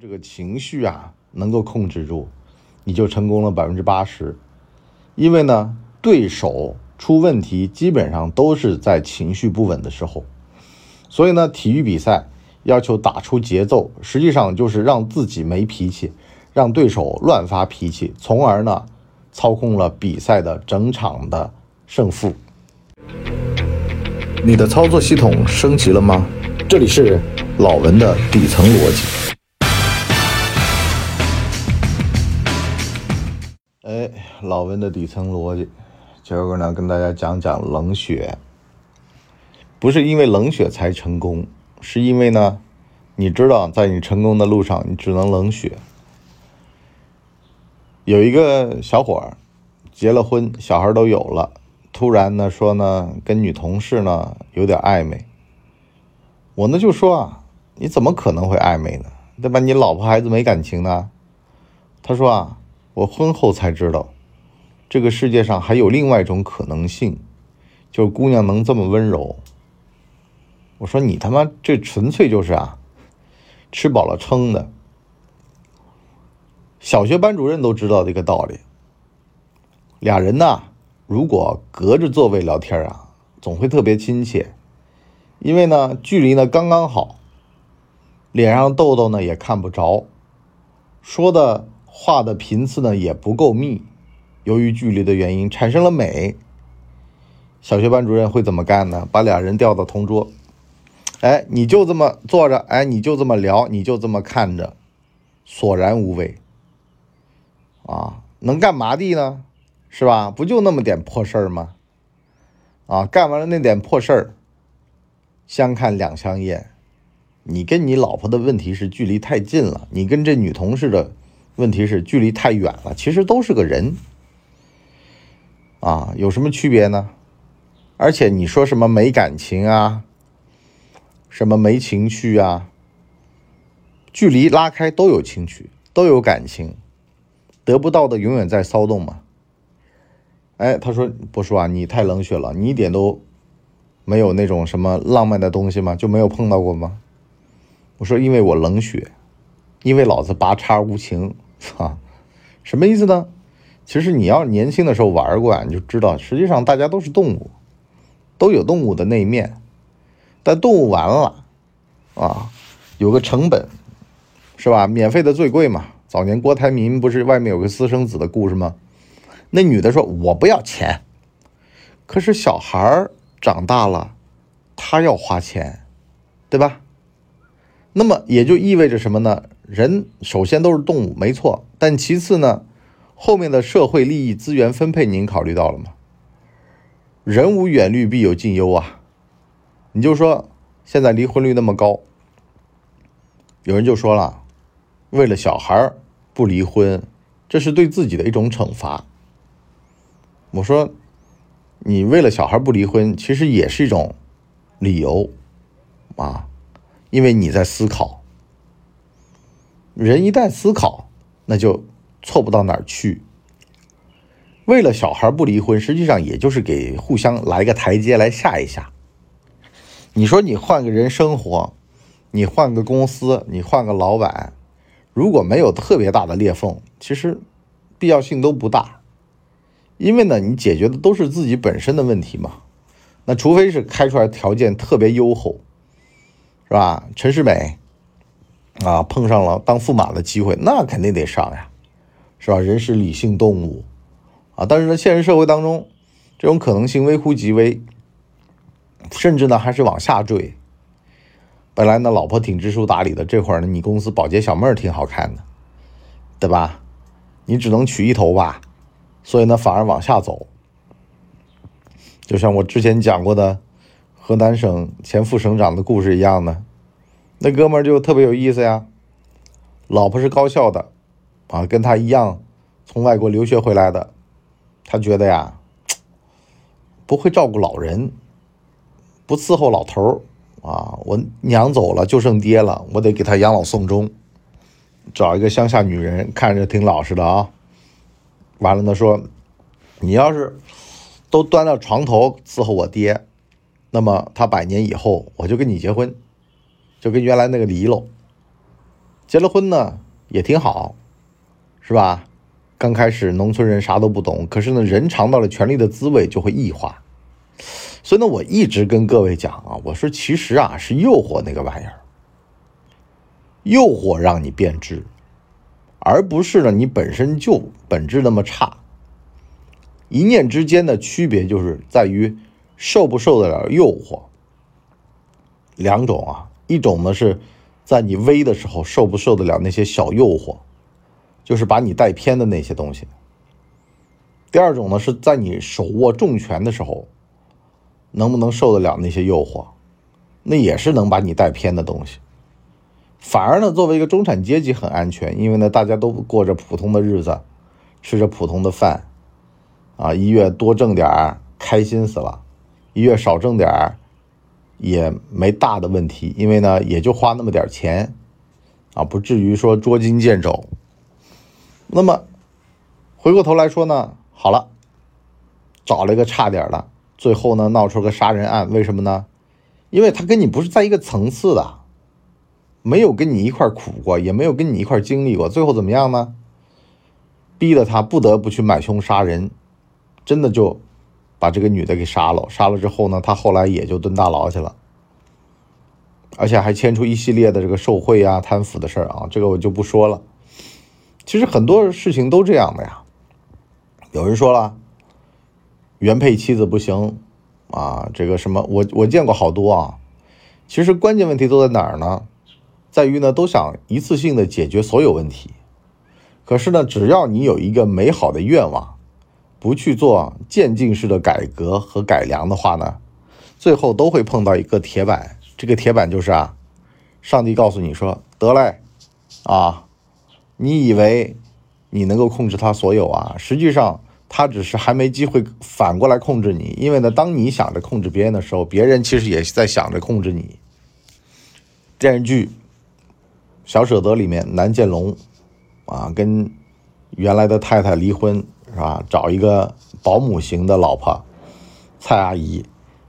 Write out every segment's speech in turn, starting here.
这个情绪啊能够控制住，你就成功了百分之八十。因为呢，对手出问题基本上都是在情绪不稳的时候，所以呢，体育比赛要求打出节奏，实际上就是让自己没脾气，让对手乱发脾气，从而呢，操控了比赛的整场的胜负。你的操作系统升级了吗？这里是老文的底层逻辑。老温的底层逻辑，今儿个呢跟大家讲讲冷血。不是因为冷血才成功，是因为呢，你知道在你成功的路上，你只能冷血。有一个小伙儿结了婚，小孩都有了，突然呢说呢跟女同事呢有点暧昧。我呢就说啊，你怎么可能会暧昧呢？对吧？你老婆孩子没感情呢？他说啊。我婚后才知道，这个世界上还有另外一种可能性，就是姑娘能这么温柔。我说你他妈这纯粹就是啊，吃饱了撑的。小学班主任都知道这个道理。俩人呢，如果隔着座位聊天啊，总会特别亲切，因为呢距离呢刚刚好，脸上痘痘呢也看不着，说的。话的频次呢也不够密，由于距离的原因产生了美。小学班主任会怎么干呢？把俩人调到同桌，哎，你就这么坐着，哎，你就这么聊，你就这么看着，索然无味。啊，能干嘛的呢？是吧？不就那么点破事儿吗？啊，干完了那点破事儿，相看两相厌。你跟你老婆的问题是距离太近了，你跟这女同事的。问题是距离太远了，其实都是个人，啊，有什么区别呢？而且你说什么没感情啊，什么没情绪啊，距离拉开都有情绪，都有感情，得不到的永远在骚动嘛。哎，他说不说啊，你太冷血了，你一点都没有那种什么浪漫的东西吗？就没有碰到过吗？我说因为我冷血，因为老子拔插无情。啊，什么意思呢？其实你要年轻的时候玩过，你就知道，实际上大家都是动物，都有动物的那一面。但动物完了啊，有个成本，是吧？免费的最贵嘛。早年郭台铭不是外面有个私生子的故事吗？那女的说：“我不要钱。”可是小孩长大了，他要花钱，对吧？那么也就意味着什么呢？人首先都是动物，没错。但其次呢，后面的社会利益资源分配，您考虑到了吗？人无远虑，必有近忧啊。你就说现在离婚率那么高，有人就说了，为了小孩不离婚，这是对自己的一种惩罚。我说，你为了小孩不离婚，其实也是一种理由啊，因为你在思考。人一旦思考，那就错不到哪儿去。为了小孩不离婚，实际上也就是给互相来个台阶来下一下。你说你换个人生活，你换个公司，你换个老板，如果没有特别大的裂缝，其实必要性都不大。因为呢，你解决的都是自己本身的问题嘛。那除非是开出来条件特别优厚，是吧？陈世美。啊，碰上了当驸马的机会，那肯定得上呀，是吧？人是理性动物啊，但是呢，现实社会当中，这种可能性微乎其微，甚至呢还是往下坠。本来呢，老婆挺知书达理的，这会儿呢，你公司保洁小妹儿挺好看的，对吧？你只能娶一头吧，所以呢，反而往下走。就像我之前讲过的河南省前副省长的故事一样呢。那哥们儿就特别有意思呀，老婆是高校的，啊，跟他一样从外国留学回来的，他觉得呀，不会照顾老人，不伺候老头，啊，我娘走了就剩爹了，我得给他养老送终，找一个乡下女人，看着挺老实的啊，完了呢说，你要是都端到床头伺候我爹，那么他百年以后我就跟你结婚。就跟原来那个离了，结了婚呢也挺好，是吧？刚开始农村人啥都不懂，可是呢，人尝到了权力的滋味就会异化。所以呢，我一直跟各位讲啊，我说其实啊是诱惑那个玩意儿，诱惑让你变质，而不是呢你本身就本质那么差。一念之间的区别就是在于受不受得了诱惑。两种啊，一种呢是在你微的时候受不受得了那些小诱惑。就是把你带偏的那些东西。第二种呢，是在你手握重权的时候，能不能受得了那些诱惑？那也是能把你带偏的东西。反而呢，作为一个中产阶级很安全，因为呢，大家都过着普通的日子，吃着普通的饭，啊，一月多挣点儿，开心死了；一月少挣点儿，也没大的问题，因为呢，也就花那么点钱，啊，不至于说捉襟见肘。那么，回过头来说呢，好了，找了一个差点的，最后呢闹出个杀人案，为什么呢？因为他跟你不是在一个层次的，没有跟你一块苦过，也没有跟你一块经历过，最后怎么样呢？逼得他不得不去买凶杀人，真的就把这个女的给杀了。杀了之后呢，他后来也就蹲大牢去了，而且还牵出一系列的这个受贿啊、贪腐的事儿啊，这个我就不说了。其实很多事情都这样的呀。有人说了，原配妻子不行啊，这个什么，我我见过好多啊。其实关键问题都在哪儿呢？在于呢，都想一次性的解决所有问题。可是呢，只要你有一个美好的愿望，不去做渐进式的改革和改良的话呢，最后都会碰到一个铁板。这个铁板就是啊，上帝告诉你说，得嘞，啊。你以为你能够控制他所有啊？实际上，他只是还没机会反过来控制你。因为呢，当你想着控制别人的时候，别人其实也在想着控制你。电视剧《小舍得》里面，南建龙啊，跟原来的太太离婚是吧？找一个保姆型的老婆蔡阿姨，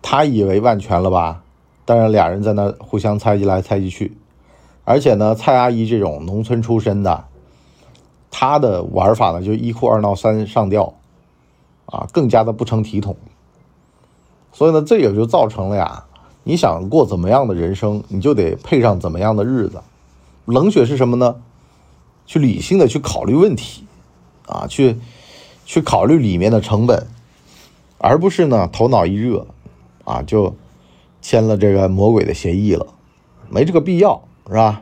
他以为万全了吧？但是俩人在那互相猜忌来猜忌去。而且呢，蔡阿姨这种农村出身的，他的玩法呢就一哭二闹三上吊，啊，更加的不成体统。所以呢，这也就造成了呀，你想过怎么样的人生，你就得配上怎么样的日子。冷血是什么呢？去理性的去考虑问题，啊，去去考虑里面的成本，而不是呢头脑一热，啊，就签了这个魔鬼的协议了，没这个必要。是吧？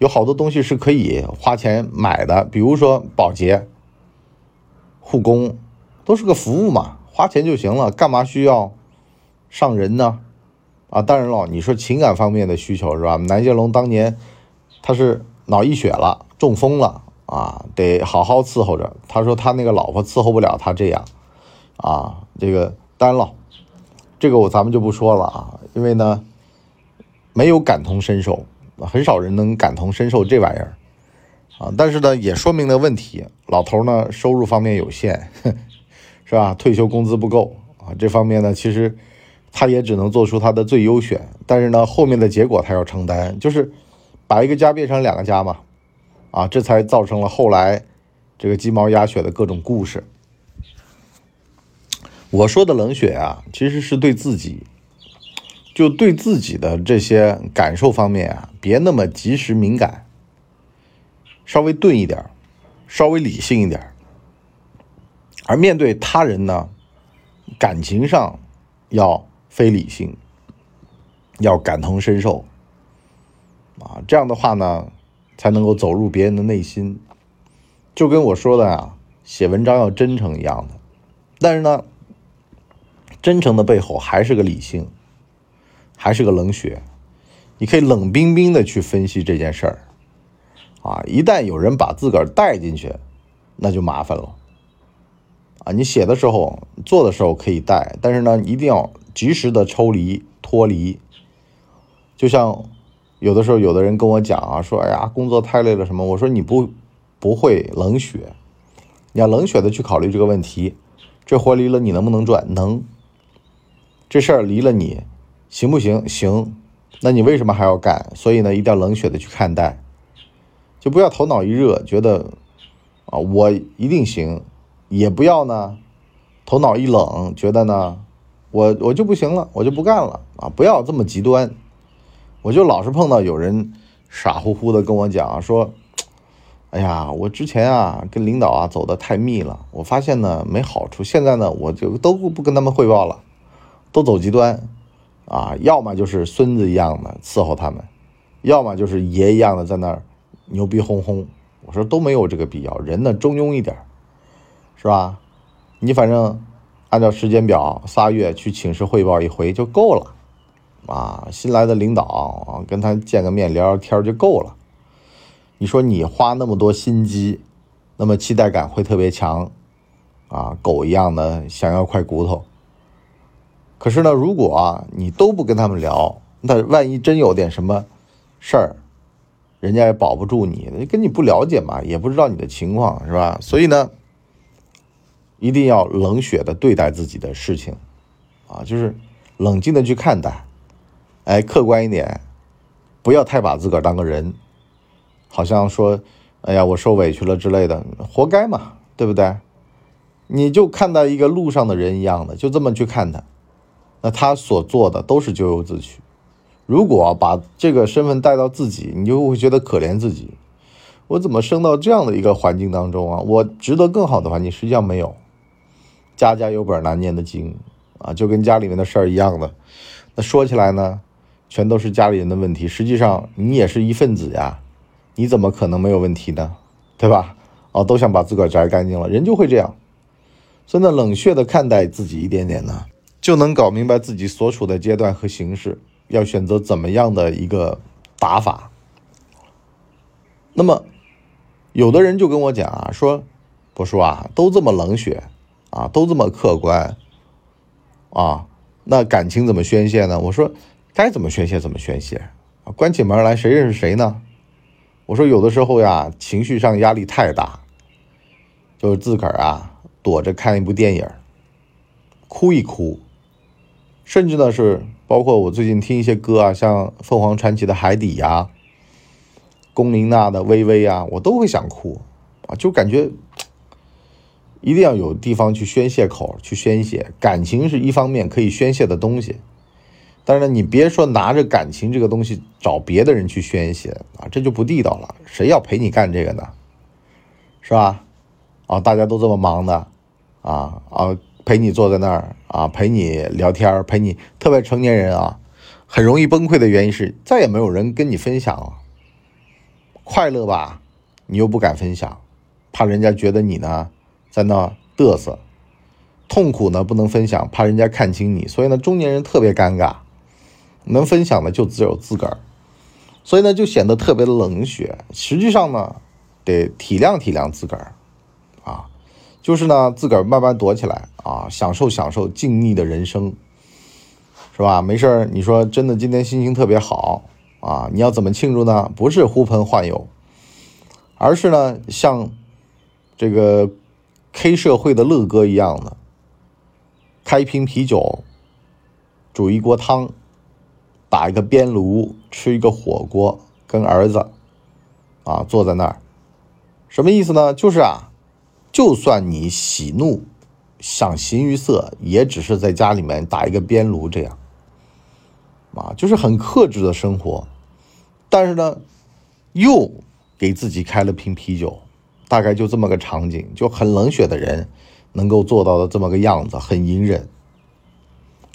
有好多东西是可以花钱买的，比如说保洁、护工，都是个服务嘛，花钱就行了，干嘛需要上人呢？啊，当然了，你说情感方面的需求是吧？南建龙当年他是脑溢血了，中风了啊，得好好伺候着。他说他那个老婆伺候不了他这样啊，这个当然了，这个我咱们就不说了啊，因为呢，没有感同身受。很少人能感同身受这玩意儿啊，但是呢，也说明了问题。老头呢，收入方面有限，是吧？退休工资不够啊，这方面呢，其实他也只能做出他的最优选。但是呢，后面的结果他要承担，就是把一个家变成两个家嘛，啊，这才造成了后来这个鸡毛鸭血的各种故事。我说的冷血啊，其实是对自己。就对自己的这些感受方面啊，别那么及时敏感，稍微钝一点，稍微理性一点。而面对他人呢，感情上要非理性，要感同身受啊，这样的话呢，才能够走入别人的内心。就跟我说的啊，写文章要真诚一样的。但是呢，真诚的背后还是个理性。还是个冷血，你可以冷冰冰的去分析这件事儿，啊，一旦有人把自个儿带进去，那就麻烦了，啊，你写的时候、做的时候可以带，但是呢，一定要及时的抽离、脱离。就像有的时候，有的人跟我讲啊，说，哎呀，工作太累了什么？我说你不不会冷血，你要冷血的去考虑这个问题，这活离了你能不能赚？能，这事儿离了你。行不行？行，那你为什么还要干？所以呢，一定要冷血的去看待。就不要头脑一热觉得啊我一定行，也不要呢头脑一冷觉得呢我我就不行了，我就不干了啊！不要这么极端。我就老是碰到有人傻乎乎的跟我讲说。哎呀，我之前啊跟领导啊走的太密了，我发现呢没好处。现在呢我就都不跟他们汇报了，都走极端，啊，要么就是孙子一样的伺候他们，要么就是爷一样的在那儿牛逼哄哄。我说都没有这个必要，人呢中庸一点，是吧？你反正按照时间表，仨月去请示汇报一回就够了，啊，新来的领导啊跟他见个面聊聊天就够了。你说你花那么多心机，那么期待感会特别强，啊，狗一样的想要块骨头。可是呢，如果啊你都不跟他们聊，那万一真有点什么事儿，人家也保不住你，跟你不了解嘛，也不知道你的情况，是吧？所以呢，一定要冷血的对待自己的事情，啊，就是冷静的去看待，哎，客观一点，不要太把自个儿当个人。好像说，哎呀，我受委屈了之类的，活该嘛，对不对？你就看待一个路上的人一样的，就这么去看他，那他所做的都是咎由自取。如果把这个身份带到自己，你就会觉得可怜自己，我怎么生到这样的一个环境当中啊？我值得更好的环境，实际上没有。家家有本难念的经啊，就跟家里面的事儿一样的。那说起来呢，全都是家里人的问题，实际上你也是一份子呀。你怎么可能没有问题呢？对吧？哦，都想把自个儿摘干净了，人就会这样。所以，冷血的看待自己一点点呢，就能搞明白自己所处的阶段和形势，要选择怎么样的一个打法。那么，有的人就跟我讲啊，说，博叔啊，都这么冷血啊，都这么客观啊，那感情怎么宣泄呢？我说，该怎么宣泄怎么宣泄，关起门来谁认识谁呢？我说有的时候呀，情绪上压力太大，就是自个儿啊躲着看一部电影，哭一哭，甚至呢是包括我最近听一些歌啊，像凤凰传奇的《海底》呀，龚琳娜的《微微》啊，我都会想哭啊，就感觉一定要有地方去宣泄口，去宣泄感情是一方面可以宣泄的东西。但是呢，你别说拿着感情这个东西找别的人去宣泄啊，这就不地道了。谁要陪你干这个呢？是吧？啊，大家都这么忙的，啊啊，陪你坐在那儿啊，陪你聊天，陪你，特别成年人啊，很容易崩溃的原因是再也没有人跟你分享了。快乐吧，你又不敢分享，怕人家觉得你呢在那嘚瑟；痛苦呢不能分享，怕人家看清你。所以呢，中年人特别尴尬。能分享的就只有自个儿，所以呢就显得特别冷血。实际上呢，得体谅体谅自个儿，就是呢自个儿慢慢躲起来啊，享受享受静谧的人生，是吧？没事儿，你说真的今天心情特别好啊，你要怎么庆祝呢？不是呼朋唤友，而是呢像这个 K 社会的乐哥一样的，开一瓶啤酒，煮一锅汤。打一个边炉，吃一个火锅，跟儿子，啊，坐在那儿，什么意思呢？就是啊，就算你喜怒想形于色，也只是在家里面打一个边炉这样，啊，就是很克制的生活。但是呢，又给自己开了瓶啤酒，大概就这么个场景，就很冷血的人能够做到的这么个样子，很隐忍。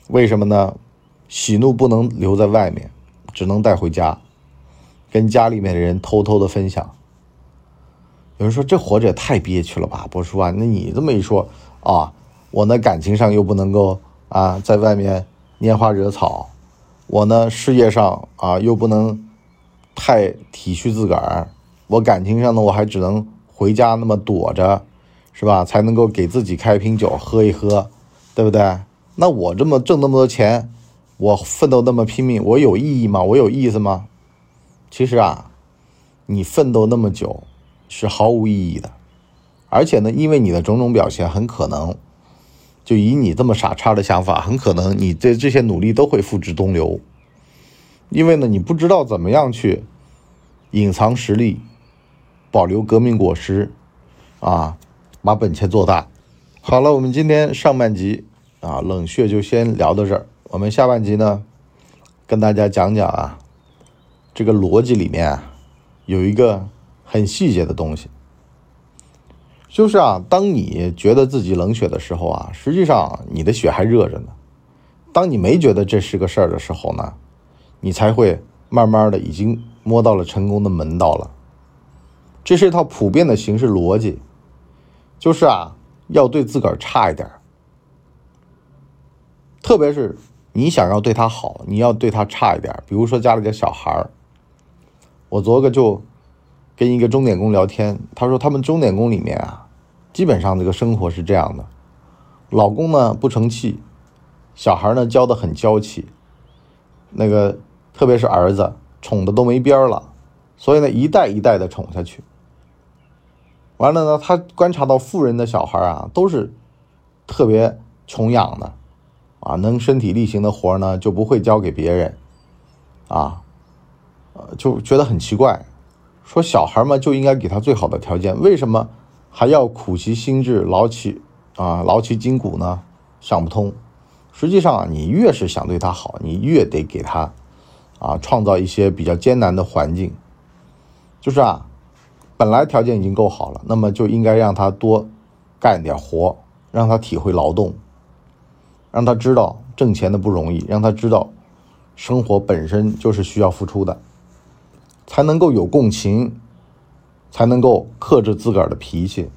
为什么呢？喜怒不能留在外面，只能带回家，跟家里面的人偷偷的分享。有人说这活着也太憋屈了吧，波叔啊，那你这么一说啊，我呢感情上又不能够啊在外面拈花惹草，我呢事业上啊又不能太体恤自个儿，我感情上呢我还只能回家那么躲着，是吧？才能够给自己开瓶酒喝一喝，对不对？那我这么挣那么多钱。我奋斗那么拼命，我有意义吗？我有意思吗？其实啊，你奋斗那么久是毫无意义的，而且呢，因为你的种种表现，很可能就以你这么傻叉的想法，很可能你这这些努力都会付之东流。因为呢，你不知道怎么样去隐藏实力，保留革命果实，啊，把本钱做大。好了，我们今天上半集啊，冷血就先聊到这儿。我们下半集呢，跟大家讲讲啊，这个逻辑里面啊，有一个很细节的东西，就是啊，当你觉得自己冷血的时候啊，实际上你的血还热着呢。当你没觉得这是个事儿的时候呢，你才会慢慢的已经摸到了成功的门道了。这是一套普遍的形式逻辑，就是啊，要对自个儿差一点特别是你想要对他好，你要对他差一点比如说家里的小孩儿，我昨个就跟一个钟点工聊天，他说他们钟点工里面啊，基本上这个生活是这样的，老公呢不成器。小孩呢教的很娇气，那个特别是儿子宠的都没边儿了，所以呢一代一代的宠下去。完了呢，他观察到富人的小孩啊都是特别穷养的，啊能身体力行的活呢就不会交给别人，啊，呃就觉得很奇怪，说小孩嘛就应该给他最好的条件，为什么还要苦其心志劳其啊劳其筋骨呢？想不通。实际上，你越是想对他好，你越得给他，啊，创造一些比较艰难的环境。就是啊，本来条件已经够好了，那么就应该让他多干点活，让他体会劳动，让他知道挣钱的不容易，让他知道生活本身就是需要付出的，才能够有共情，才能够克制自个儿的脾气。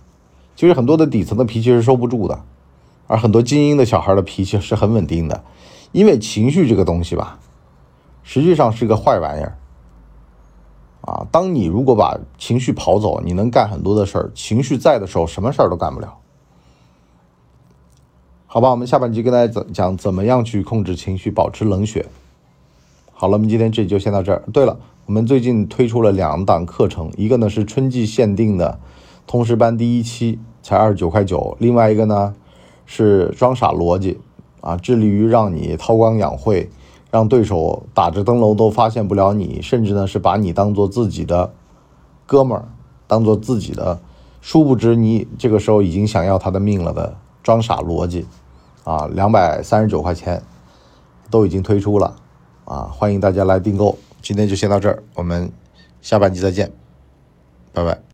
其实很多的底层的脾气是收不住的。而很多精英的小孩的脾气是很稳定的，因为情绪这个东西吧，实际上是个坏玩意儿。啊，当你如果把情绪跑走，你能干很多的事儿；情绪在的时候，什么事儿都干不了。好吧，我们下半集跟大家讲讲怎么样去控制情绪，保持冷血。好了，我们今天这就先到这儿。对了，我们最近推出了两档课程，一个呢是春季限定的通识班第一期，才二十九块九；另外一个呢。是装傻逻辑啊，致力于让你韬光养晦，让对手打着灯笼都发现不了你，甚至呢是把你当做自己的哥们儿，当做自己的，殊不知你这个时候已经想要他的命了的装傻逻辑啊，两百三十九块钱都已经推出了啊，欢迎大家来订购。今天就先到这儿，我们下半集再见，拜拜。